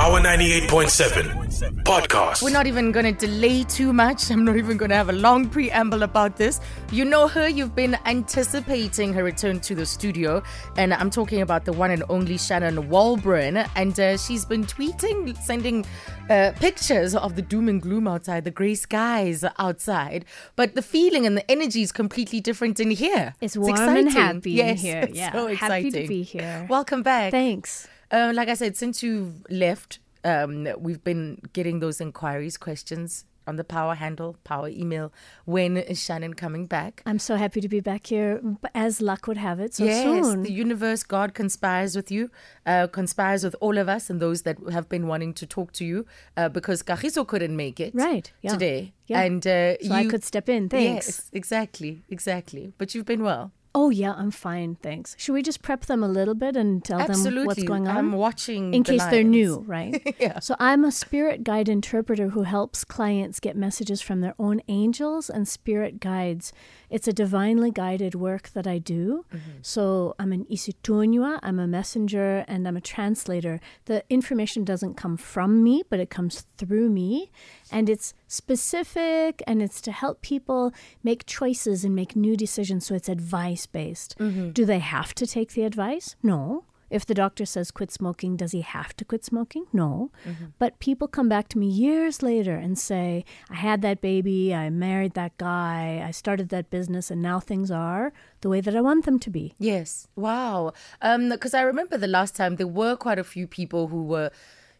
Power 98.7 podcast. We're not even going to delay too much. I'm not even going to have a long preamble about this. You know her, you've been anticipating her return to the studio. And I'm talking about the one and only Shannon Walbran. And uh, she's been tweeting, sending uh, pictures of the doom and gloom outside, the grey skies outside. But the feeling and the energy is completely different in here. It's warm and exciting. happy yes, in here. it's Yeah, so happy exciting. to be here. Welcome back. Thanks. Uh, like I said, since you've left, um, we've been getting those inquiries, questions on the power handle, power email. When is Shannon coming back? I'm so happy to be back here, as luck would have it, so yes, soon. the universe, God conspires with you, uh, conspires with all of us and those that have been wanting to talk to you uh, because Kagiso couldn't make it Right, yeah. today. Yeah. And uh, so I you- could step in. Thanks. Yes, exactly, exactly. But you've been well. Oh, yeah, I'm fine. Thanks. Should we just prep them a little bit and tell Absolutely. them what's going on? I'm watching in the case they're new, right? Yeah. So I'm a spirit guide interpreter who helps clients get messages from their own angels and spirit guides. It's a divinely guided work that I do. Mm-hmm. So I'm an isithunywa, I'm a messenger, and I'm a translator. The information doesn't come from me, but it comes through me. And it's specific and it's to help people make choices and make new decisions. So it's advice based. Mm-hmm. Do they have to take the advice? No. If the doctor says quit smoking, does he have to quit smoking? No. But people come back to me years later and say, I had that baby, I married that guy, I started that business, and now things are the way that I want them to be. Yes. Wow. Um, because I remember the last time there were quite a few people who were,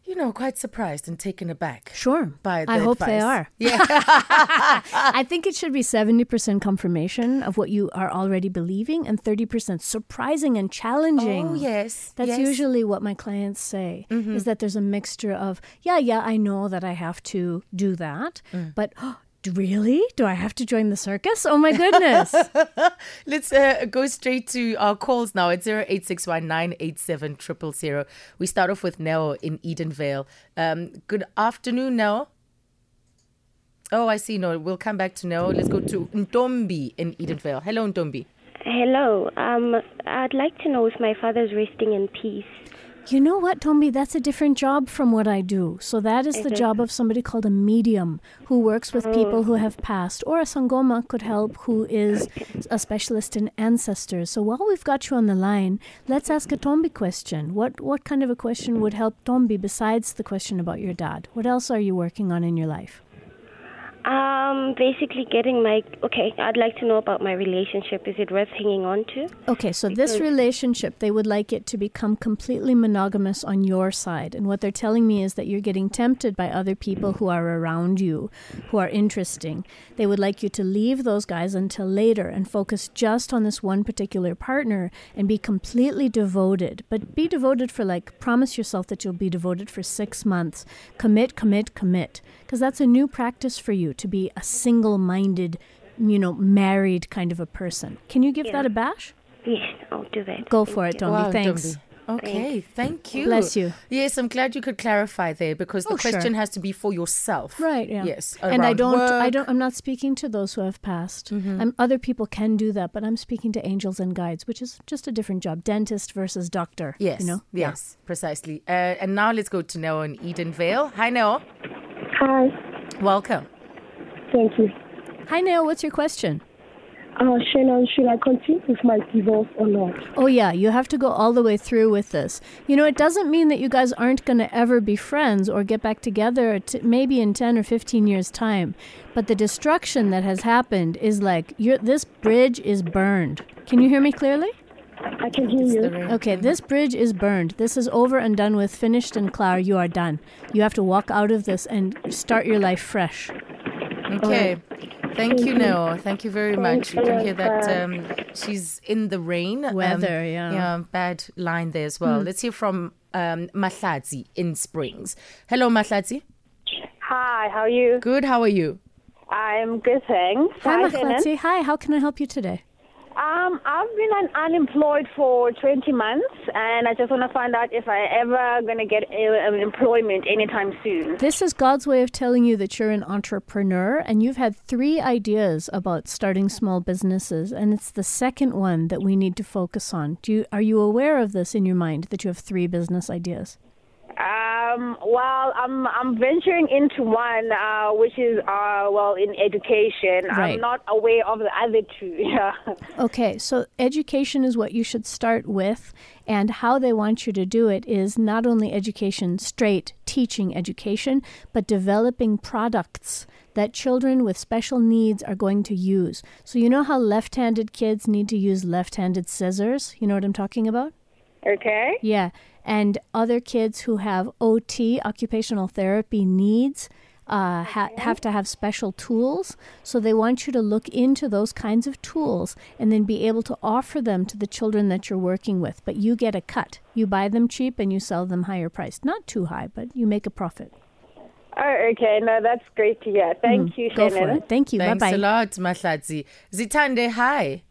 you know, quite surprised and taken aback. Sure. By the I hope they are. Yeah. I think it should be 70% confirmation of what you are already believing and 30% surprising and challenging. oh yes. That's yes. Mm-hmm. usually what my clients say is that there's a mixture of, yeah, yeah, I know that I have to do that, Mm. but "D- really? Do I have to join the circus? Oh my goodness. Let's uh, go straight to our calls now at 0861 We start off with Nell in Edenvale. Um, good afternoon, Nell. Oh, I see. No, we'll come back to Nell. Let's go to Ntombi in Edenvale. Hello, Ntombi. Hello. Um, I'd like to know if my father's resting in peace. You know what, Tombi? That's a different job from what I do. So that is the mm-hmm. job of somebody called a medium who works with mm. people who have passed, or a sangoma could help who is a specialist in ancestors. So while we've got you on the line, let's ask a Tombi question. What what kind of a question would help Tombi besides the question about your dad? What else are you working on in your life? Um, basically getting my okay. I'd like to know about my relationship. Is it worth hanging on to? Okay, so this relationship, they would like it to become completely monogamous on your side. And what they're telling me is that you're getting tempted by other people who are around you, who are interesting. They would like you to leave those guys until later and focus just on this one particular partner and be completely devoted. But be devoted for like, promise yourself that you'll be devoted for six months. Commit, commit, commit. Because that's a new practice for you to be a single minded, you know, married kind of a person. Can you give Yeah. that a bash? Yes, I'll do that. Go Thank for it, you. Tommy. Wow, Thanks. Ntombi. Okay, thank you. Bless you. Yes, I'm glad you could clarify there because the Oh, sure. question has to be for yourself. Right. Yeah. Yes. And I around don't. I work. Mm-hmm. don't. I'm not speaking to those who have passed. I'm, other people can do that, but I'm speaking to angels and guides, which is just a different job. Dentist versus doctor. Yes. You know. Yeah. Yes, precisely. Uh, and now let's go to Noah in Edenvale. Hi, Noah. Hi, Welcome. thank you. Hi, Neil. What's your question? Uh, Shannon, should I continue with my divorce or not? Oh, yeah, you have to go all the way through with this. You know, it doesn't mean that you guys aren't going to ever be friends or get back together t- maybe in 10 or 15 years' time. But the destruction that has happened is like, you're, this bridge is burned. Can you hear me clearly? I can hear you. Okay, this bridge is burned. This is over and done with, finished and clear. You are done. You have to walk out of this and start your life fresh. Okay. Thank you, Noah. Thank you very much. You can hear that um, she's in the rain. Um, Weather, yeah. Hmm. Yeah, bad line there as well. Let's hear from um, Mahlatsi in Springs. Hello, Mahlatsi. Hi, how are you? Good. How are you? I'm good, thanks. Hi, Shannon. Mahlatsi. Hi, how can I help you today? Um, I've been un- unemployed for 20 months, and I just want to find out if I ever going to get uh, employment anytime soon. This is God's way of telling you that you're an entrepreneur and you've had three ideas about starting small businesses, and it's the second one that we need to focus on. Do you, are you aware of this in your mind that you have three business ideas? Um, well, I'm I'm venturing into one, uh, which is uh, well in education. Right. I'm not aware of the other two. Yeah. Okay, so education is what you should start with, and how they want you to do it is not only education, straight teaching education, but developing products that children with special needs are going to use. So, you know how left handed kids need to use left handed scissors? You know what I'm talking about? Okay. Yeah. And other kids who have OT, occupational therapy needs, uh, ha- have to have special tools. So they want you to look into those kinds of tools and then be able to offer them to the children that you're working with. But you get a cut. You buy them cheap and you sell them higher priced. Not too high, but you make a profit. Oh, okay. No, that's great to hear. Thank you, Mm, Go for Shannon. it. Thank you. Bye Thanks a lot, Mahlatsi. Zitande, hi.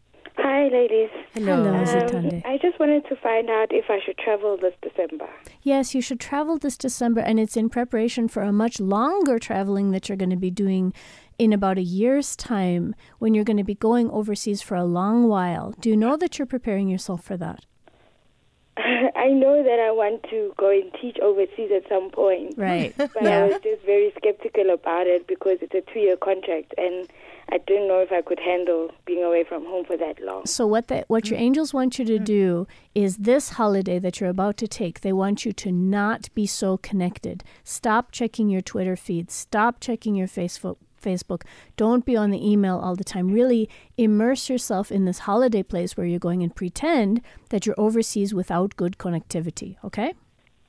Hi, ladies. Hello. Hello, Um, Zitande. I just wanted to find out if I should travel this December. Yes, you should travel this December, and it's in preparation for a much longer traveling that you're going to be doing in about a year's time when you're going to be going overseas for a long while. Do you know that you're preparing yourself for that? I know that I want to go and teach overseas at some point. Right. But I was just very skeptical about it because it's a two year contract and I didn't know if I could handle being away from home for that long. So what the, what your mm. angels want you to mm. do is this holiday that you're about to take, they want you to not be so connected. Stop checking your Twitter feed. Stop checking your Facebook Facebook. Don't be on the email all the time. Really immerse yourself in this holiday place where you're going and pretend that you're overseas without good connectivity, okay?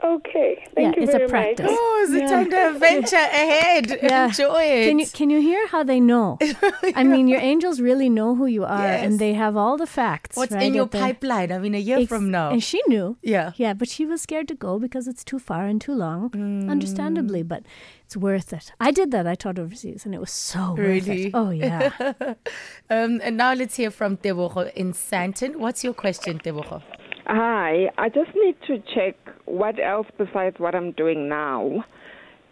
Okay. Thank Yeah, you it's a very practice. much. Oh, Zitande, venture ahead. Yeah. Enjoy it. Can you can you hear how they know? I mean, your angels really know who you are, Yes. and they have all the facts. What's right, in your at the- pipeline? I mean, a year Ex- from now. And she knew. Yeah. Yeah, but she was scared to go because it's too far and too long, Mm. understandably, but it's worth it. I did that. I taught overseas and it was so worth Really? it. Oh, yeah. Um, and now let's hear from Tebogo in Sandton. What's your question, Tebogo? Hi, I just need to check what else besides what I'm doing now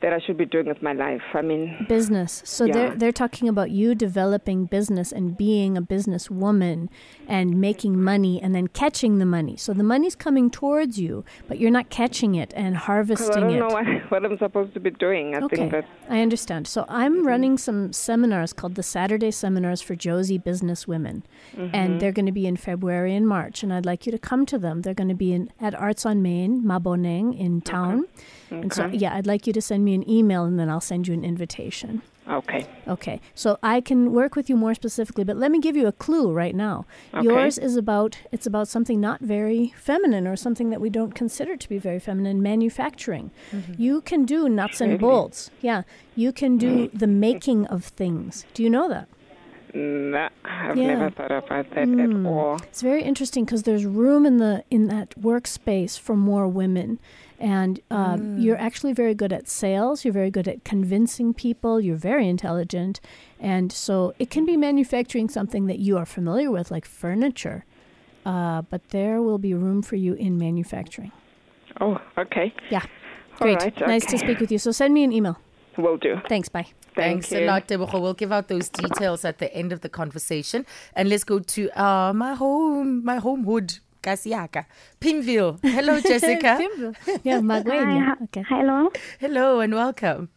that I should be doing with my life. I mean, business. So Yeah. they're they're talking about you developing business and being a businesswoman and making money and then catching the money. So the money's coming towards you, but you're not catching it and 'cause I harvesting don't it. know what, what I'm supposed to be doing. I Okay, think that I understand. So I'm mm-hmm. running some seminars called the Saturday Seminars for Jozi Business Women, and mm-hmm. they're going to be in February and March. And I'd like you to come to them. They're going to be in at Arts on Main, Maboneng in town. And so, yeah, I'd like you to send me an email, and then I'll send you an invitation. okay. Okay, so I can work with you more specifically, but let me give you a clue right now. Okay. Yours is about it's about something not very feminine or something that we don't consider to be very feminine, manufacturing. Mm-hmm. You can do nuts and bolts. Yeah, you can do mm. the making of things. Do you know that? Nah, I've Yeah. never thought about that at all. It's very interesting because there's room in the in that workspace for more women, and uh, you're actually very good at sales. You're very good at convincing people. You're very intelligent, and so it can be manufacturing something that you are familiar with, like furniture. Uh, but there will be room for you in manufacturing. Oh, okay. Yeah, great. right, Nice to speak with you. So send me an email. Will do. Thanks. Bye. Thank Thanks you. a lot, Tebogo. We'll give out those details at the end of the conversation. And let's go to uh, my home, my home hood, Kasiaka, Pimville. Hello, Jessica. yeah, Magwenya. Okay. Hello. Hello and welcome.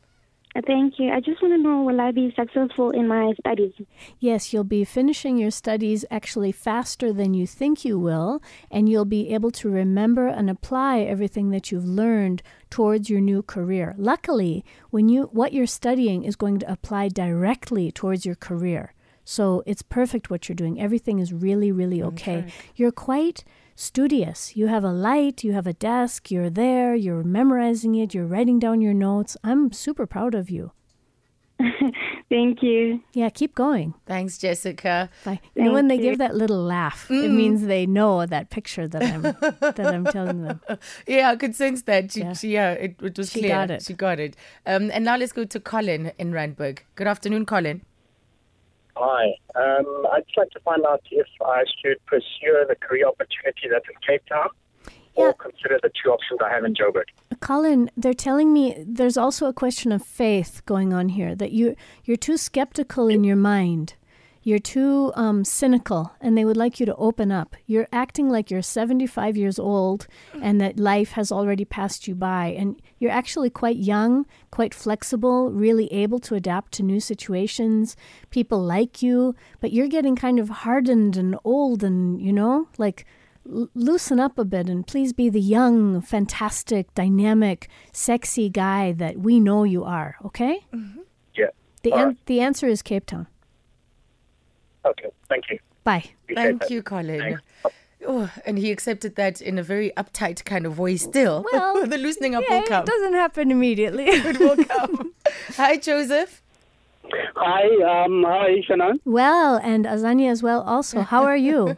Uh, Thank you. I just want to know will I be successful in my studies? Yes, you'll be finishing your studies actually faster than you think you will, and you'll be able to remember and apply everything that you've learned towards your new career. Luckily, when you what you're studying is going to apply directly towards your career. So it's perfect what you're doing. Everything is really, really okay. You're quite studious. You have a light, you have a desk, you're there, you're memorizing it, you're writing down your notes. I'm super proud of you. Thank you. Yeah, keep going. Thanks, Jessica. Bye. You know when they you. give that little laugh, it means they know that picture that I'm that I'm telling them. Yeah, I could sense that. She, Yeah. she, yeah it, it was She clear. got it. She got it. Um, and now let's go to Colin in Randburg. Good afternoon, Colin. Hi. Um, I'd just like to find out if I should pursue the career opportunity that's in Cape Town Yeah. or consider the two options I have in Joburg. Colin, they're telling me there's also a question of faith going on here that you you're too skeptical in your mind. You're too um, cynical, and they would like you to open up. You're acting like you're 75 years old and that life has already passed you by. And you're actually quite young, quite flexible, really able to adapt to new situations. People like you, but you're getting kind of hardened and old and, you know, like l- loosen up a bit and please be the young, fantastic, dynamic, sexy guy that we know you are, okay? Yeah. The, All an- right. the answer is Cape Town. Okay. Thank you. Bye. Appreciate Thank that. you, Colin. Oh, and he accepted that in a very uptight kind of voice still. Well, the loosening up Yeah, will come. it doesn't happen immediately. It will come. Hi, Joseph. Hi, um, how are you, Shannon? well, and Azania as well also. How are you?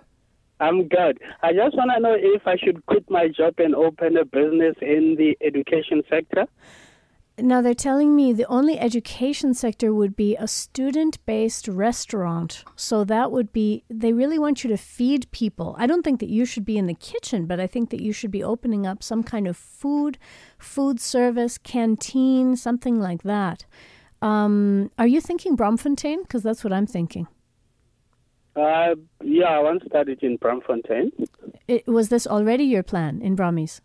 I'm good. I just want to know if I should quit my job and open a business in the education sector. Now they're telling me the only education sector would be a student based restaurant. So that would be, they really want you to feed people. I don't think that you should be in the kitchen, but I think that you should be opening up some kind of food, food service, canteen, something like that. Um, are you thinking Braamfontein? Because that's what I'm thinking. Uh, yeah, I once studied in Braamfontein. It, was this already your plan in Braamies?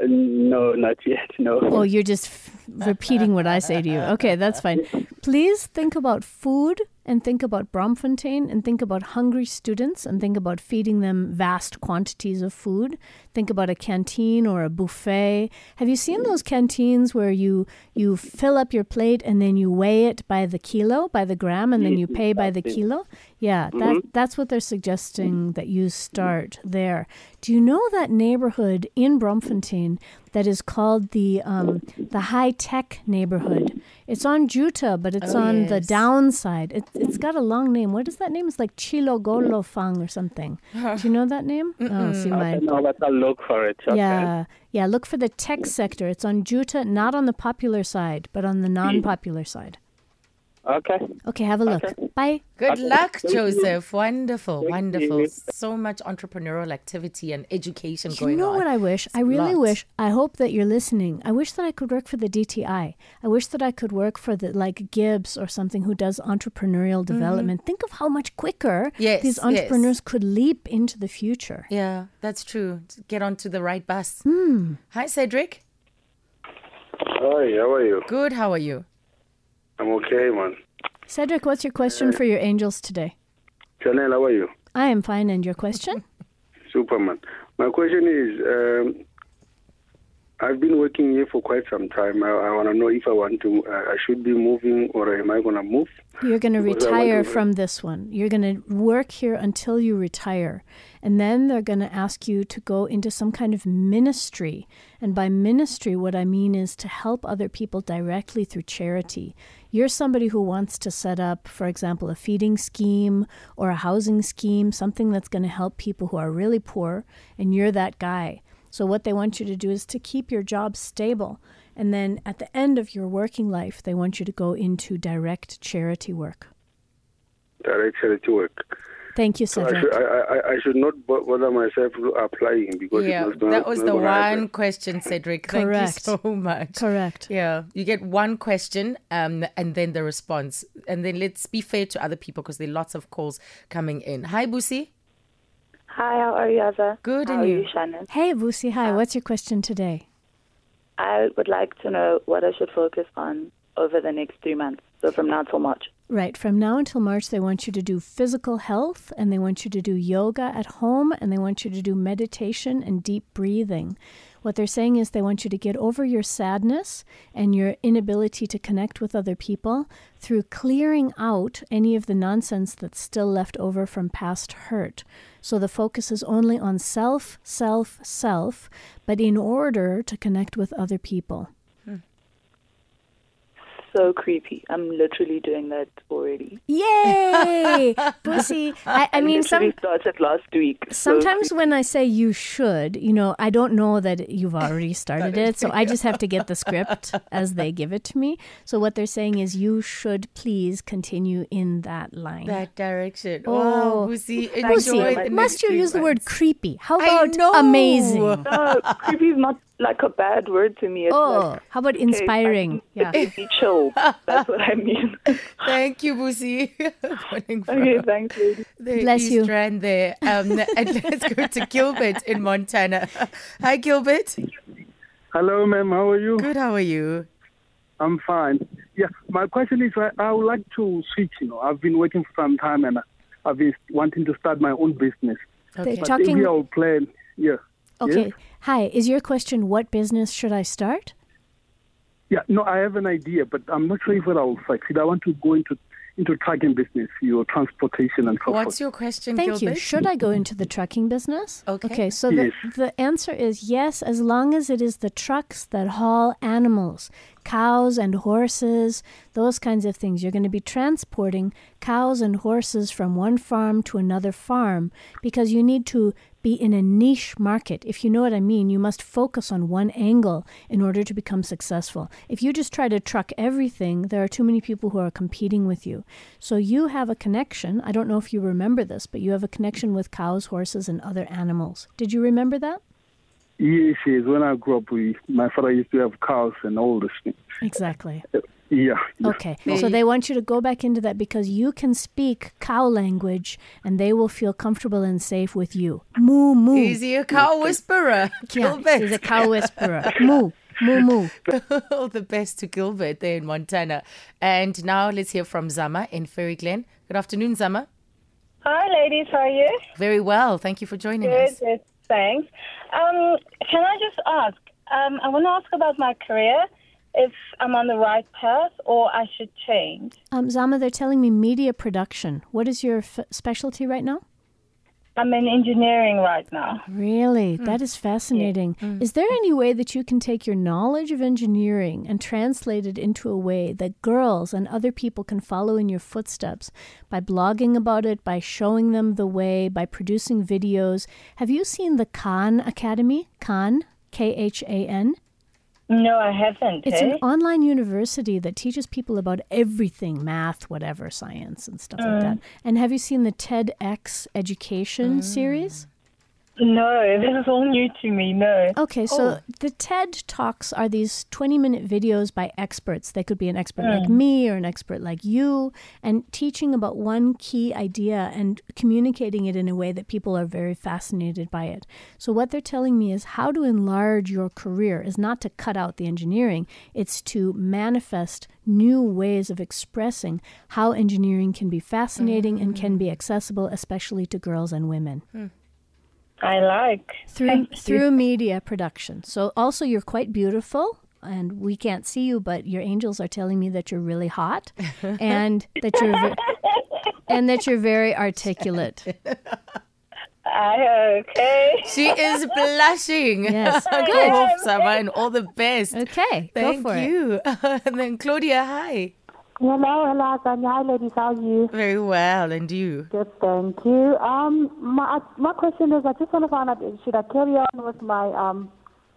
No, not yet, no. Oh, you're just f- repeating what I say to you. Okay, that's fine. Please think about food and think about Braamfontein and think about hungry students and think about feeding them vast quantities of food. Think about a canteen or a buffet. Have you seen those canteens where you you fill up your plate and then you weigh it by the kilo, by the gram, and then you pay by the kilo? Yeah, that that's what they're suggesting that you start there. Do you know that neighborhood in Braamfontein that is called the um, the high tech neighborhood? It's on Juta, but it's Oh, on the downside. It, it's got a long name. What is that name? It's like Chilogolofang or something. Do you know that name? Oh, see, I my don't know, but I'll look for it. Okay. yeah, yeah. Look for the tech sector. It's on Juta, not on the popular side, but on the mm. non-popular side. Okay. Okay, have a look. Bye. Good Okay. luck, Thank you. Joseph. Wonderful, Thank wonderful. you. So much entrepreneurial activity and education You going on. You know what I wish? I really Lots. wish. I hope that you're listening. I wish that I could work for the DTI. I wish that I could work for the like GIBS or something who does entrepreneurial development. Think of how much quicker Mm-hmm. Yes, these yes. entrepreneurs could leap into the future. Yeah, that's true. Get onto the right bus. Hmm. Hi, Cedric. Hi, how are you? Good. How are you? I'm okay, man. Cedric, what's your question for your angels today? Chanel, how are you? I am fine, and your question? Superman. My question is, um, I've been working here for quite some time. I, I want to know if I want to, uh, I should be moving or am I going to move? You're going to Because I want retire from this one. You're going to work here until you retire. And then they're going to ask you to go into some kind of ministry. And by ministry, what I mean is to help other people directly through charity. You're somebody who wants to set up, for example, a feeding scheme or a housing scheme, something that's going to help people who are really poor, and you're that guy. So, what they want you to do is to keep your job stable. And then at the end of your working life, they want you to go into direct charity work. Direct charity work. Thank you, So I Cedric. should, I, I, I should not bother myself applying because yeah, it's not gonna, that was the gonna happen. one question, Cedric. Thank Correct. you so much. Correct. Yeah, you get one question um, and then the response. And then let's be fair to other people because there are lots of calls coming in. Hi, Busi. Hi, how are you, Azza? Good, how and are you? you, Shannon? Hey, Vusi, hi. What's your question today? I would like to know what I should focus on over the next three months, so from now till March. Right. From now until March, they want you to do physical health and they want you to do yoga at home and they want you to do meditation and deep breathing. What they're saying is they want you to get over your sadness and your inability to connect with other people through clearing out any of the nonsense that's still left over from past hurt. So the focus is only on self, self, self, but in order to connect with other people. So creepy. I'm literally doing that already. Yay! pussy! I, I mean, some, started last week. so sometimes when I say you should, you know, I don't know that you've already started it. So I just have to get the script as they give it to me. So what they're saying is you should please continue in that line. That direction. Oh, Oh, pussy, Bussy, enjoy the must you three use the word creepy? How about amazing? No, creepy is not like a bad word to me. It's Oh, like, how about okay, inspiring? like, Yeah. Be chill. That's what I mean. Thank you, Busi. Okay, thanks, lady. The Bless East you. Rand there. Um, and let's go to Gilbert in Montana. Hi, Gilbert. Hello, ma'am. How are you? Good. How are you? I'm fine. Yeah, my question is, I, I would like to switch. You know, I've been working for some time, and I've been wanting to start my own business. They're But talking- maybe I'll plan. Yeah. Okay. Yes? Hi. Is your question what business should I start? Yeah. No, I have an idea, but I'm not sure if I will succeed. I want to go into into trucking business, your transportation and so forth. What's your question, Thank you. Should I go into the trucking business? Okay. Okay, so Yes. the, the answer is yes, as long as it is the trucks that haul animals, cows and horses, those kinds of things. You're going to be transporting cows and horses from one farm to another farm because you need to be in a niche market. If you know what I mean, you must focus on one angle in order to become successful. If you just try to truck everything, there are too many people who are competing with you. So you have a connection. I don't know if you remember this, but you have a connection with cows, horses, and other animals. Did you remember that? Yes, yes. When I grew up, we, my father used to have cows and all this thing. Exactly. Uh, Yeah. yeah. Okay. So they want you to go back into that because you can speak cow language and they will feel comfortable and safe with you. Moo, moo. Is he a cow whisperer? Yeah, Gilbert. he's a cow whisperer. moo, moo, moo. All the best to Gilbert there in Montana. And now let's hear from Zama in Faerie Glen. Good afternoon, Zama. Hi, ladies. How are you? Very well. Thank you for joining Good, us. good. Thanks. Um, can I just ask? Um, I want to ask about my career. If I'm on the right path, or I should change. Um, Zama, they're telling me media production. What is your f- specialty right now? I'm in engineering right now. Really? That is fascinating. Is there any way that you can take your knowledge of engineering and translate it into a way that girls and other people can follow in your footsteps by blogging about it, by showing them the way, by producing videos? Have you seen the Khan Academy? Khan, K H A N? No, I haven't. It's eh? an online university that teaches people about everything math, whatever, science, and stuff like that. And have you seen the TEDx education series? No, this is all new to me. No. Okay, so the TED Talks are these 20 minute videos by experts. They could be an expert like Mm. me or an expert like you, and teaching about one key idea and communicating it in a way that people are very fascinated by it. So, what they're telling me is how to enlarge your career is not to cut out the engineering, it's to manifest new ways of expressing how engineering can be fascinating and can be accessible, especially to girls and women I like. through Thank you. through media production. So also you're quite beautiful and we can't see you but your angels are telling me that you're really hot and that you're ve- and that you're very articulate. I, okay. She is blushing. Yes, Go good. off, Zama, and all the best. Okay, go Thank for it. you. and then Claudia, hi. Hello, hello, Sonia. Hi, ladies. How are you? Very well. And you? Good, thank you. Um, my my question is, I just want to find out should I carry on with my um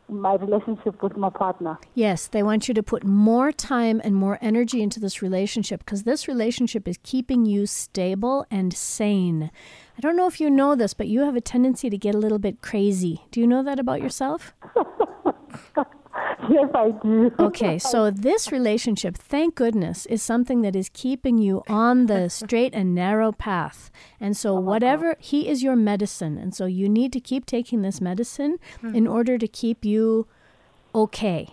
my relationship with my partner? Yes, they want you to put more time and more energy into this relationship because this relationship is keeping you stable and sane. I don't know if you know this, but you have a tendency to get a little bit crazy. Do you know that about yourself? yes, I do. Okay, so this relationship, thank goodness, is something that is keeping you on the straight and narrow path. And so, whatever, he is your medicine. And so, you need to keep taking this medicine in order to keep you okay.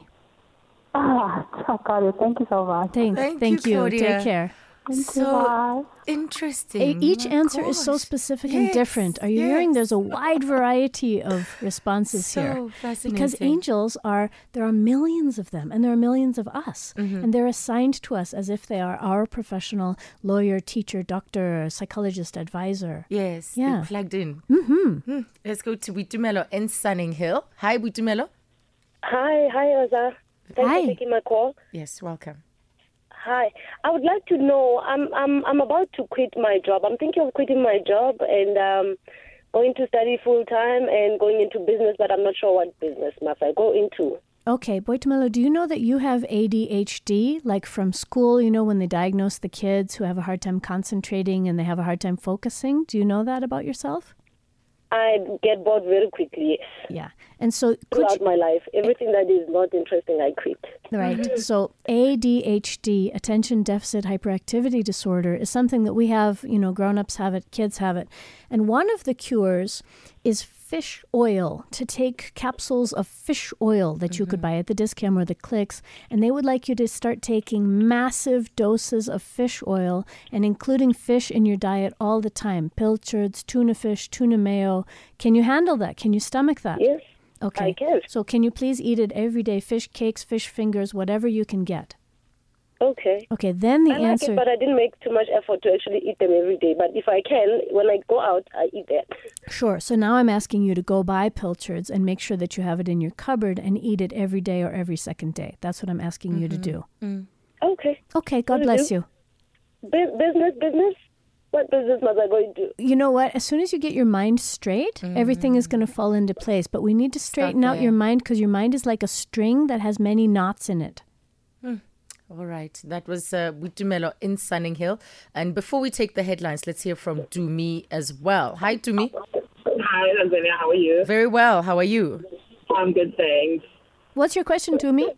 Ah, I got it. Thank you so much. Thank, Thank thank you, you. Take care. Thank. So Bye. interesting. Each answer is so gosh. specific and different. Are you hearing? There's a wide variety of responses here? So here. Because angels are, there are millions of them, and there are millions of us. Mm-hmm. And they're assigned to us as if they are our professional lawyer, teacher, doctor, psychologist, advisor. Yes, Yeah. plugged in. Mm-hmm. Let's go to Butumelo in Sunninghill. Hi, Butumelo. Hi, hi, Oza. Thanks Hi. for taking my call. Yes, welcome. Hi, I would like to know. I'm I'm I'm about to quit my job. I'm thinking of quitting my job and um, going to study full time and going into business, but I'm not sure what business must I go into. Okay, Boitumelo, do you know that you have ADHD? Like from school, you know, when they diagnose the kids who have a hard time concentrating and they have a hard time focusing? Do you know that about yourself? I get bored very quickly. Yeah. And so could throughout my life, everything that is not interesting, I quit. Right. Mm-hmm. So ADHD, attention deficit hyperactivity disorder, is something that we have, you know, grown-ups have it, kids have it. And one of the cures is fish oil, to take capsules of fish oil that you could mm-hmm. buy at the Dis-Chem or the clicks, and they would like you to start taking massive doses of fish oil and including fish in your diet all the time. Pilchards, tuna fish, tuna mayo. Can you handle that? Can you stomach that? Yes. Okay. I can. So can you please eat it every day? Fish cakes, fish fingers, whatever you can get. Okay. Okay, then the I like answer it, but I didn't make too much effort to actually eat them every day. But if I can, when I go out, I eat that. Sure. So now I'm asking you to go buy pilchards and make sure that you have it in your cupboard and eat it every day or every second day. That's what I'm asking you to mm-hmm. do. Mm. Okay. Okay, God Will bless do. you. Bu- business, business. What business must I go do? You know what? As soon as you get your mind straight, everything is mm. going to fall into place. But we need to straighten out your mind because your mind is like a string that has many knots in it. All right, that was uh, Butumelo in Sunninghill. And before we take the headlines, let's hear from Dumi as well. Hi, Dumi. Hi, Tanzania. How are you? Very well. How are you? I'm good, thanks. What's your question to me?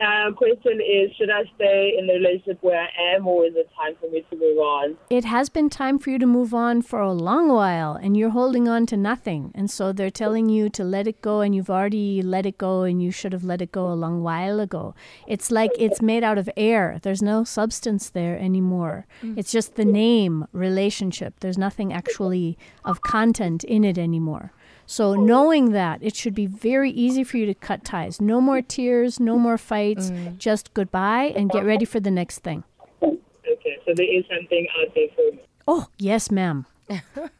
Uh, question is, should I stay in the relationship where I am, or is it time for me to move on? It has been time for you to move on for a long while, and you're holding on to nothing. And so they're telling you to let it go, and you've already let it go, and you should have let it go a long while ago. It's like it's made out of air. There's no substance there anymore. It's just the name relationship. There's nothing actually of content in it anymore. So, knowing that, it should be very easy for you to cut ties. No more tears, no more fights, mm. just goodbye and get ready for the next thing. Okay, so there is something out there for me. Oh, yes, ma'am.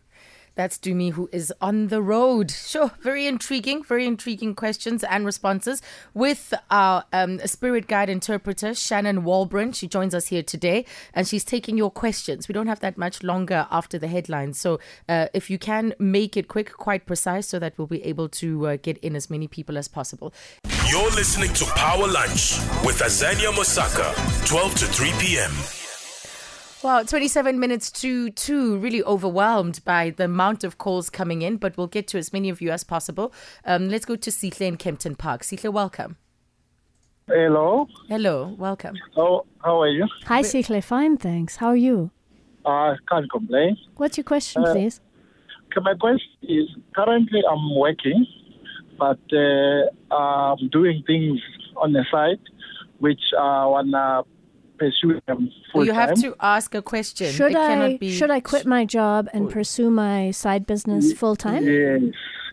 That's Dumi, who is on the road. Sure, very intriguing, very intriguing questions and responses with our um, spirit guide interpreter, Shannon Walbran. She joins us here today and she's taking your questions. We don't have that much longer after the headlines. So uh, if you can make it quick, quite precise, so that we'll be able to uh, get in as many people as possible. You're listening to Power Lunch with Azania Mosaka, 12 to 3 p.m. Wow, 27 minutes to two. Really overwhelmed by the amount of calls coming in, but we'll get to as many of you as possible. Um, let's go to Sihle in Kempton Park. Sihle, welcome. Hello. Hello, welcome. How how are you? Hi, Sihle. Fine, thanks. How are you? I can't complain. What's your question, Uh, please? Okay, my question is currently I'm working, but uh, I'm doing things on the side, which I wanna pursue them full you have time. to ask a question. Should it I be should I quit my job and pursue my side business full time? Yes,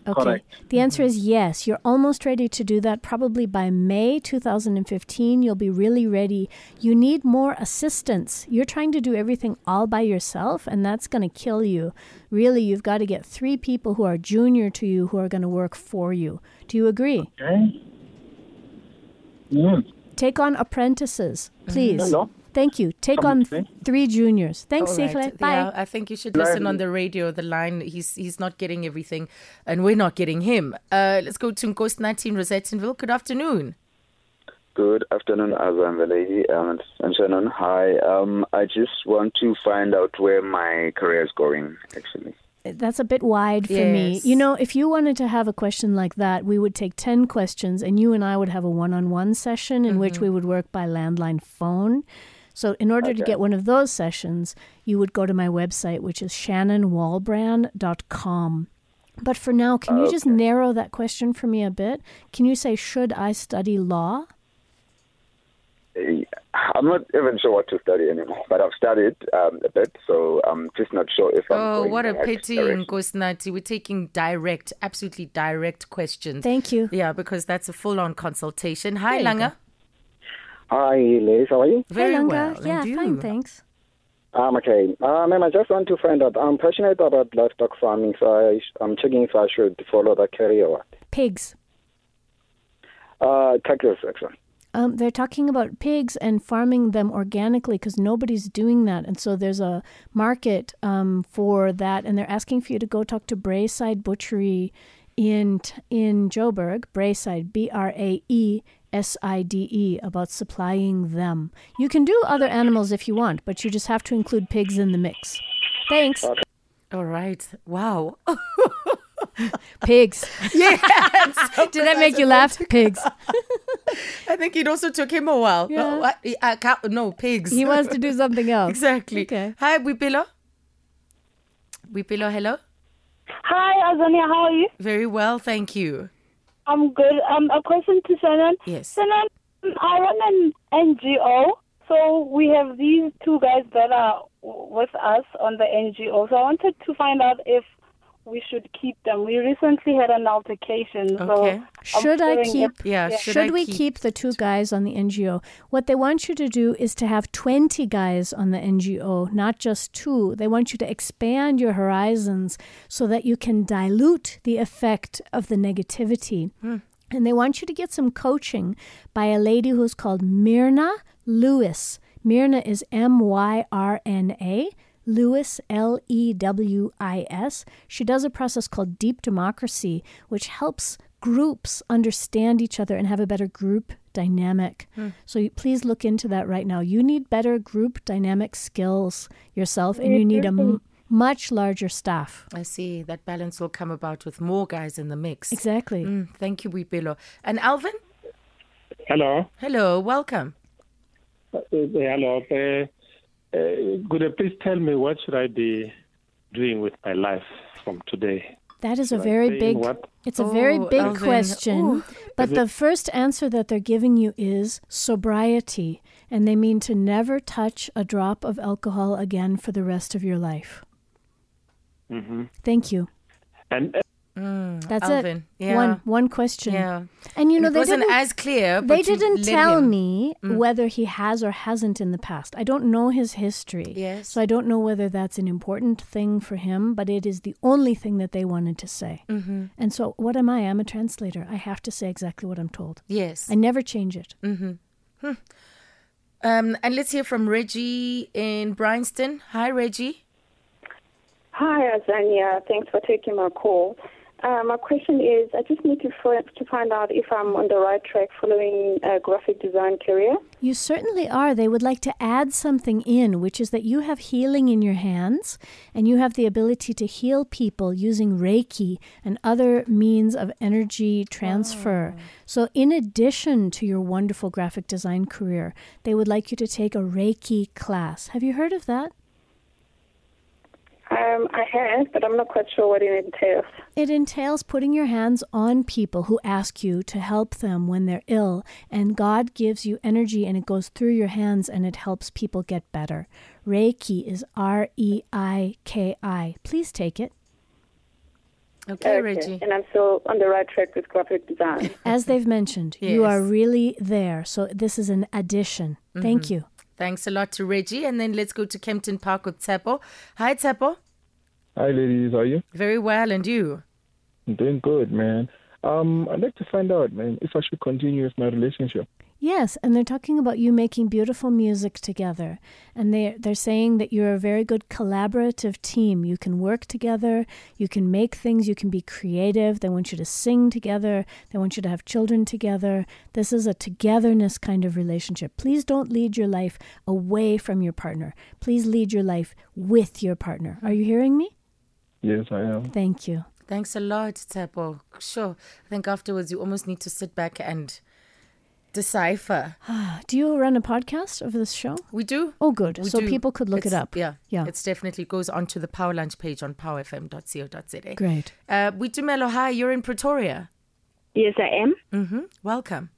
Okay. correct. The answer is yes. You're almost ready to do that. Probably by May 2015, you'll be really ready. You need more assistance. You're trying to do everything all by yourself, and that's going to kill you. Really, you've got to get three people who are junior to you who are going to work for you. Do you agree? Okay. Mm. Take on apprentices, please. Hello. Thank you. Take on th- three juniors. Thanks, All right. Sihle. Bye. Yeah, I think you should listen on the radio. The line, he's he's not getting everything, and we're not getting him. Uh, let's go to Ghost 19 Rosettenville. Good afternoon. Good afternoon, Azam Valeji um, and Shannon. Hi. Um, I just want to find out where my career is going, actually. That's a bit wide for me. You know, if you wanted to have a question like that, we would take 10 questions and you and I would have a one on one session in which Mhm. we would work by landline phone. So, in order to get one of those sessions, you would go to my website, which is shannonwalbran.com. But for now, can you just narrow that question for me a bit? Can you say, should I study law? I'm not even sure what to study anymore, but I've studied um, a bit, so I'm just not sure if I'm Oh, going what a in the right pity, direction. Ghost 19. We're taking direct, absolutely direct questions. Thank you. Yeah, because that's a full on consultation. Hi, There you Langa. Hi, ladies. How are you? Very hey, Langa. well. Yeah, you? fine, thanks. I'm okay. Ma'am, I just want to find out. I'm passionate about livestock farming, so I, I'm checking if I should follow that career or what. Pigs. Uh, Texas, actually. Um, they're talking about pigs and farming them organically because nobody's doing that. And so there's a market um, for that. And they're asking for you to go talk to Braeside Butchery in, in Joburg, Braeside, B R A E S I D E, about supplying them. You can do other animals if you want, but you just have to include pigs in the mix. Thanks. All right. Wow. Pigs. Yes. Did that make you laugh? Pigs. I think it also took him a while. Yeah. Oh, what? Uh, cow- no, pigs. He wants to do something else. Exactly. Okay. Hi, Wipilo. Wipilo, hello. Hi, Azania. How are you? Very well, thank you. I'm good. Um, a question to Shannon. Yes. Shannon, I run an NGO. So we have these two guys that are with us on the NGO. So I wanted to find out if we should keep them. We recently had an altercation. Okay. So I'm Should I wondering keep? if- Should, we keep the two guys on the NGO? What they want you to do is to have twenty guys on the NGO, not just two. They want you to expand your horizons so that you can dilute the effect of the negativity. Hmm. And they want you to get some coaching by a lady who's called Myrna Lewis. Myrna is M Y R N A. Lewis, L E W I S. She does a process called Deep Democracy, which helps groups understand each other and have a better group dynamic. Hmm. So you, please look into that right now. You need better group dynamic skills yourself, and you need a m- much larger staff. I see. That balance will come about with more guys in the mix. Exactly. Mm, thank you, Wipilo. And Alvin? Hello. Hello, welcome. Uh, hello. Uh, uh, could you please tell me what should I be doing with my life from today? That is a Should I very big what? it's a very Oh, big Alvin. question. Ooh. But Is the first answer that they're giving you is sobriety. And they mean to never touch a drop of alcohol again for the rest of your life. Mm-hmm. Thank you. And uh, That's Alvin, it. yeah. One one question. Yeah. And you know it they wasn't didn't, as clear. They but you didn't tell him. me Mm. whether he has or hasn't in the past. I don't know his history. Yes. So I don't know whether that's an important thing for him, but it is the only thing that they wanted to say. Mhm. And so what am I? I'm a translator. I have to say exactly what I'm told. Yes. I never change it. Mm-hmm. Hmm. Um, and let's hear from Reggie in Bryanston. Hi, Reggie. Hi, Azania. Thanks for taking my call. Uh, my question is, I just need to, f- to find out if I'm on the right track following a graphic design career. You certainly are. They would like to add something in, which is that you have healing in your hands and you have the ability to heal people using Reiki and other means of energy transfer. So, in addition to your wonderful graphic design career, they would like you to take a Reiki class. Have you heard of that? Um, I have, but I'm not quite sure what it entails. It entails putting your hands on people who ask you to help them when they're ill, and God gives you energy and it goes through your hands and it helps people get better. Reiki is R E I K I. Please take it. Okay, Reggie. And I'm still on the right track with graphic design. As they've mentioned, you are really there. So this is an addition. Thank Mhm. you. Thanks a lot to Reggie. And then let's go to Kempton Park with Tsepo. Hi, Tsepo. Hi, ladies. How are you? Very well. And you? I'm doing good, man. Um, I'd like to find out, man, if I should continue with my relationship. Yes, and they're talking about you making beautiful music together. And they they're saying that you're a very good collaborative team. You can work together, you can make things, you can be creative. They want you to sing together, they want you to have children together. This is a togetherness kind of relationship. Please don't lead your life away from your partner. Please lead your life with your partner. Are you hearing me? Yes, I am. Thank you. Thanks a lot, Tsepo. Sure. I think afterwards you almost need to sit back and decipher. Do you run a podcast of this show? We do. Oh, good. We so do. people could look It's- it up. Yeah, Yeah. It's definitely goes onto the Power Lunch page on powerfm.co.za. Great. Uh, Witumelo, hi. You're in Pretoria. Yes, I am. Mm-hmm. Welcome.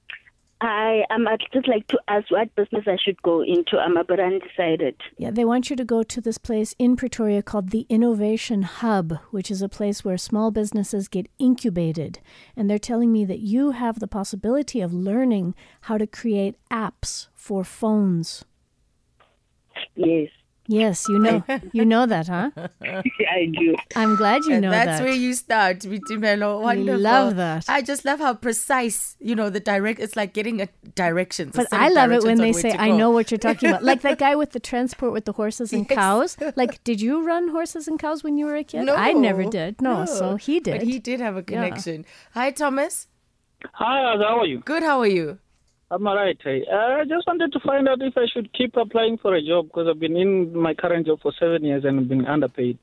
I um, I'd just like to ask what business I should go into. I'm a bit undecided. Yeah, they want you to go to this place in Pretoria called the Innovation Hub, which is a place where small businesses get incubated. And they're telling me that you have the possibility of learning how to create apps for phones. Yes. Yes, you know you know that, huh? I do. I'm glad you And know that's that. where you start, Witumelo. Wonderful. love that. I just love how precise, you know, the direct, it's like getting a directions. But set I love it when they say, I know what you're talking about. Like that guy with the transport with the horses and cows. Like, did you run horses and cows when you were a kid? No. I never did. No, so he did. But he did have a Yeah. connection. Hi, Thomas. Hi, how are you? Good, how are you? I'm all right. I just wanted to find out if I should keep applying for a job because I've been in my current job for seven years and I've been underpaid.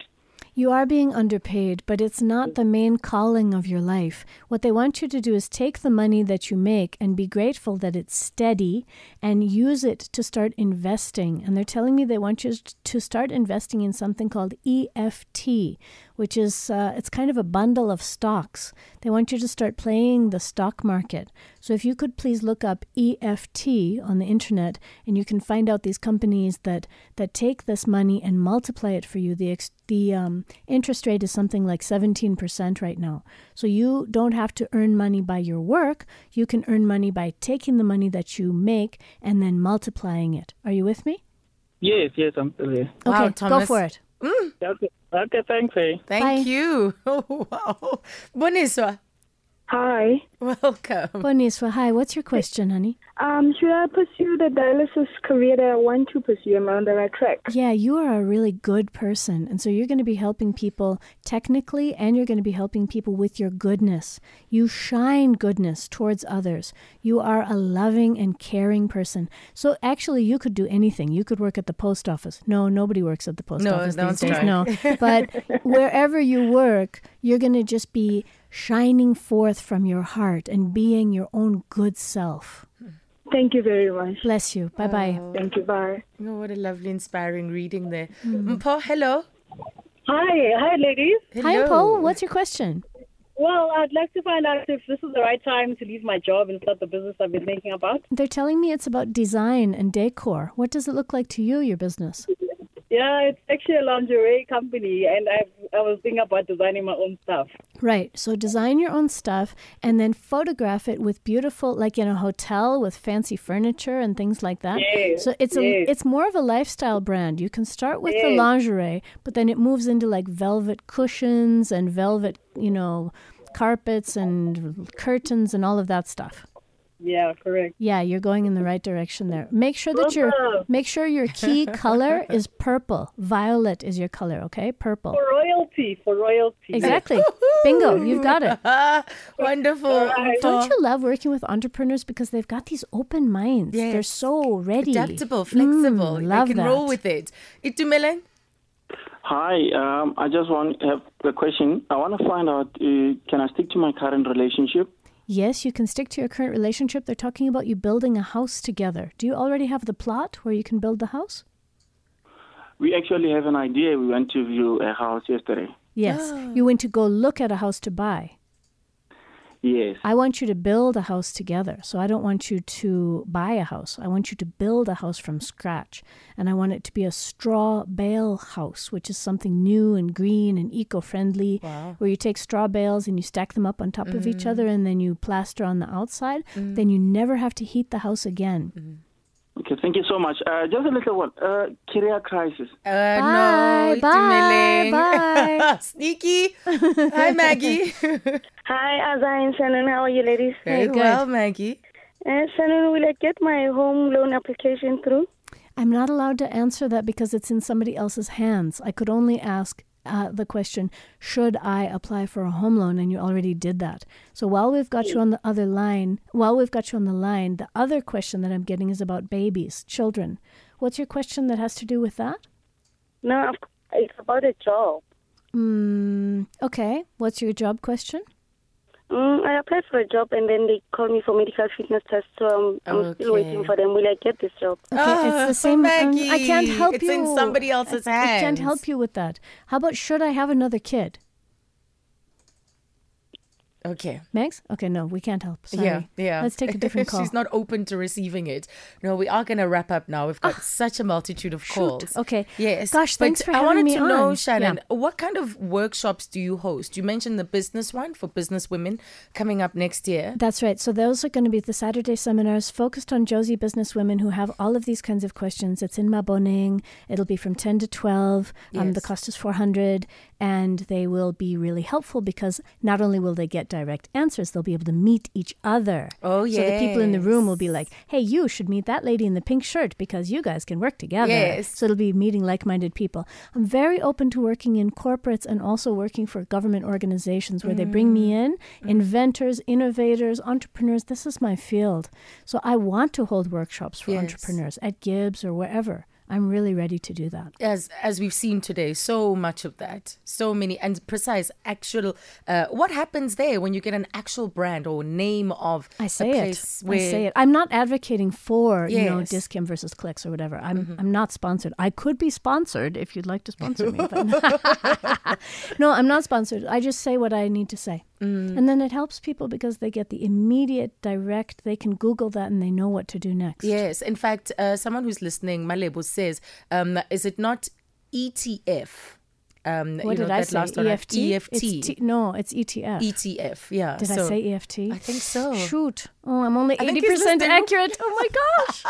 You are being underpaid, but it's not the main calling of your life. What they want you to do is take the money that you make and be grateful that it's steady and use it to start investing. And they're telling me they want you to start investing in something called EFT, which is uh, it's kind of a bundle of stocks. They want you to start playing the stock market. So if you could please look up EFT on the internet, and you can find out these companies that that take this money and multiply it for you. The ex- the um, interest rate is something like seventeen percent right now. So you don't have to earn money by your work. You can earn money by taking the money that you make and then multiplying it. Are you with me? Yes, yes, I'm still here. Okay, go for it. Okay, okay thanks, eh? Thank you. Oh, wow. Boniswa. Hi. Welcome. Boniswa, hi. What's your question, honey? Um, should I pursue the dialysis career that I want to pursue? Am I on the right track? Yeah, you are a really good person. And so you're going to be helping people technically and you're going to be helping people with your goodness. You shine goodness towards others. You are a loving and caring person. So actually, you could do anything. You could work at the post office. No, nobody works at the post No, office no these days. trying. No. But wherever you work, you're going to just be shining forth from your heart and being your own good self. Thank you very much. Bless you. Bye bye. Thank you. Bye. Oh, what a lovely, inspiring reading there. Mm. Mpo, hello. Hi, hi, ladies. Hi, Paul. What's your question? Well, I'd like to find out if this is the right time to leave my job and start the business I've been thinking about. They're telling me it's about design and decor. What does it look like to you, your business? Yeah, it's actually a lingerie company, and I've, I was thinking about designing my own stuff. Right. So design your own stuff and then photograph it with beautiful, like in a hotel with fancy furniture and things like that. Yes, So it's a yes. it's more of a lifestyle brand. You can start with the lingerie, but then it moves into like velvet cushions and velvet, you know, carpets and curtains and all of that stuff. Yeah, correct. Yeah, you're going in the right direction there. Make sure that your Awesome. make sure your key color is purple. Violet is your color, okay? Purple. For royalty, for royalty. Exactly. Bingo, you've got it. Wonderful. Don't you love working with entrepreneurs because they've got these open minds? They're so ready. Adaptable, flexible. Mm, love they can that. roll with it. Itumeleng? Hi, um, I just want to have a question. I want to find out uh, can I stick to my current relationship? Yes, you can stick to your current relationship. They're talking about you building a house together. Do you already have the plot where you can build the house? We actually have an idea. We went to view a house yesterday. Yes. Ah. You went to go look at a house to buy. Yes. I want you to build a house together. So I don't want you to buy a house. I want you to build a house from scratch. And I want it to be a straw bale house, which is something new and green and eco friendly, Wow. where you take straw bales and you stack them up on top of each Mm. other and then you plaster on the outside. Mm. Then you never have to heat the house again. Okay, thank you so much. Uh, just a little one. Uh, career crisis. Uh, Bye, no, bye, Itumeleng. bye. Sneaky. Hi, Maggie. Hi, Azai and Shannon. How are you, ladies? Very well, Maggie. Uh, Shannon, will I get my home loan application through? I'm not allowed to answer that because it's in somebody else's hands. I could only ask uh, the question, should I apply for a home loan? And you already did that. So while we've got you on the other line, while we've got you on the line, the other question that I'm getting is about babies, children. What's your question that has to do with that? No, it's about a job. Mm, okay. What's your job question? Mm, I applied for a job and then they called me for medical fitness test, so I'm, I'm still waiting for them. Will I get this job? Okay, it's Ah, the same. um, I can't Maggie, help it's you. in somebody else's I, I can't help you with that. How about should I have another kid? Okay. Megs? Okay, no, we can't help. Sorry. Yeah, yeah. Let's take a different call. She's not open to receiving it. No, we are going to wrap up now. We've got such a multitude of Ah, shoot. calls. Okay. Yes. Gosh, but thanks for I having wanted me to know, on. Shannon, Yeah. what kind of workshops do you host? You mentioned the business one for business women coming up next year. That's right. So those are going to be the Saturday seminars focused on Jozi business women who have all of these kinds of questions. It's in Maboneng. It'll be from 10 to 12. Um, the cost is 400 and they will be really helpful because not only will they get direct answers, they'll be able to meet each other. Oh, So the people in the room will be like, "Hey, you should meet that lady in the pink shirt because you guys can work together." Yes. So it'll be meeting like-minded people. I'm very open to working in corporates and also working for government organizations where they bring me mm. in, mm. inventors, innovators, entrepreneurs. This is my field. So I want to hold workshops for Yes. entrepreneurs at GIBS or wherever. I'm really ready to do that. As as we've seen today, so much of that, so many and precise actual. Uh, what happens there when you get an actual brand or name of I say a it. I say it. I'm not advocating for you know Yes. Dis-Chem versus clicks or whatever. I'm Mhm. I'm not sponsored. I could be sponsored if you'd like to sponsor me. But no, I'm not sponsored. I just say what I need to say, Mm. and then it helps people because they get the immediate, direct. They can Google that and they know what to do next. Yes, in fact, uh, someone who's listening, Malebo says, um, "Is it not ETF?" Um, What you know, did I that say? EFT? EFT. It's T- no, it's ETF. ETF. Yeah. Did I say EFT? I think so. Shoot. Oh, I'm only 80% accurate. Oh my gosh.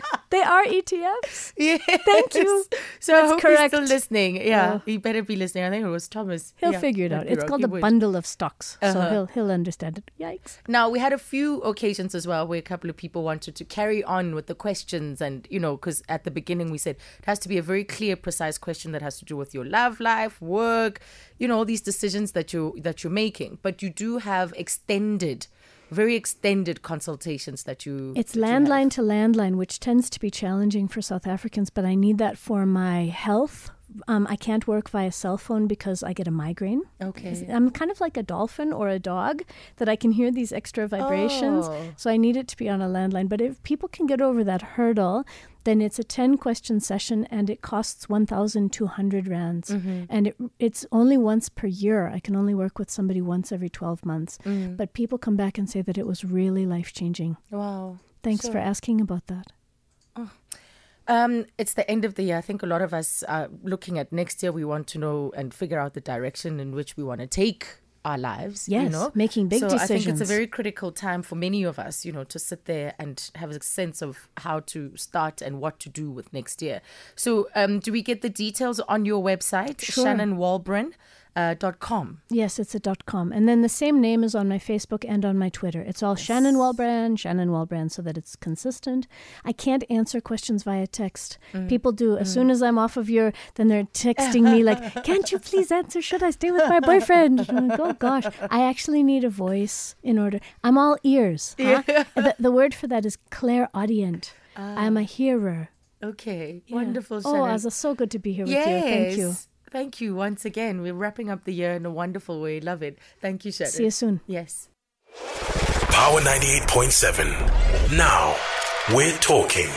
they are ETFs. Yes. Thank you. So I That's hope correct. he's still listening. Yeah, Oh. he better be listening. I think it was Thomas. He'll Yeah, figure it out. It's called a would. bundle of stocks, so Uh-huh. he'll he'll understand it. Yikes. Now we had a few occasions as well where a couple of people wanted to carry on with the questions, and you know, because at the beginning we said it has to be a very clear, precise question that has to do with your love life, work, you know, all these decisions that you that you're making. But you do have extended, very extended consultations that you. It's that you landline to landline, which tends to be challenging for South Africans, but I need that for my health. Um, I can't work via cell phone because I get a migraine. Okay. I'm kind of like a dolphin or a dog that I can hear these extra vibrations. Oh. So I need it to be on a landline. But if people can get over that hurdle, then it's a 10 question session and it costs 1,200 rands. Mhm. And it, it's only once per year. I can only work with somebody once every 12 months. Mm. But people come back and say that it was really life changing. Wow. Thanks So- for asking about that. Um, it's the end of the year. I think a lot of us are looking at next year. We want to know and figure out the direction in which we want to take our lives. you Yes, know? making big so I think it's a very critical time for many of us, you know, to sit there and have a sense of how to start and what to do with next year. So, um, do we get the details on your website, Sure. shannonwalbran uh, dot com? Yes, it's a dot com. And then the same name is on my Facebook and on my Twitter. It's all Shannon Walbran, Shannon Walbran, so that it's consistent. I can't answer questions via text. Mm. People do. As Mm. soon as I'm off of your, then they're texting me like, can't you please answer? Should I stay with my boyfriend? Like, oh gosh. I actually need a voice in order. I'm all ears. huh? Yeah. The, the word for that is clairaudient. I'm a hearer. Okay, Yeah. wonderful. Oh. Azza, so good to be here with you. yes. Thank you. Thank you once again. We're wrapping up the year in a wonderful way. Love it. Thank you, Shannon. See you soon. Yes. Power 98.7. Now we're talking.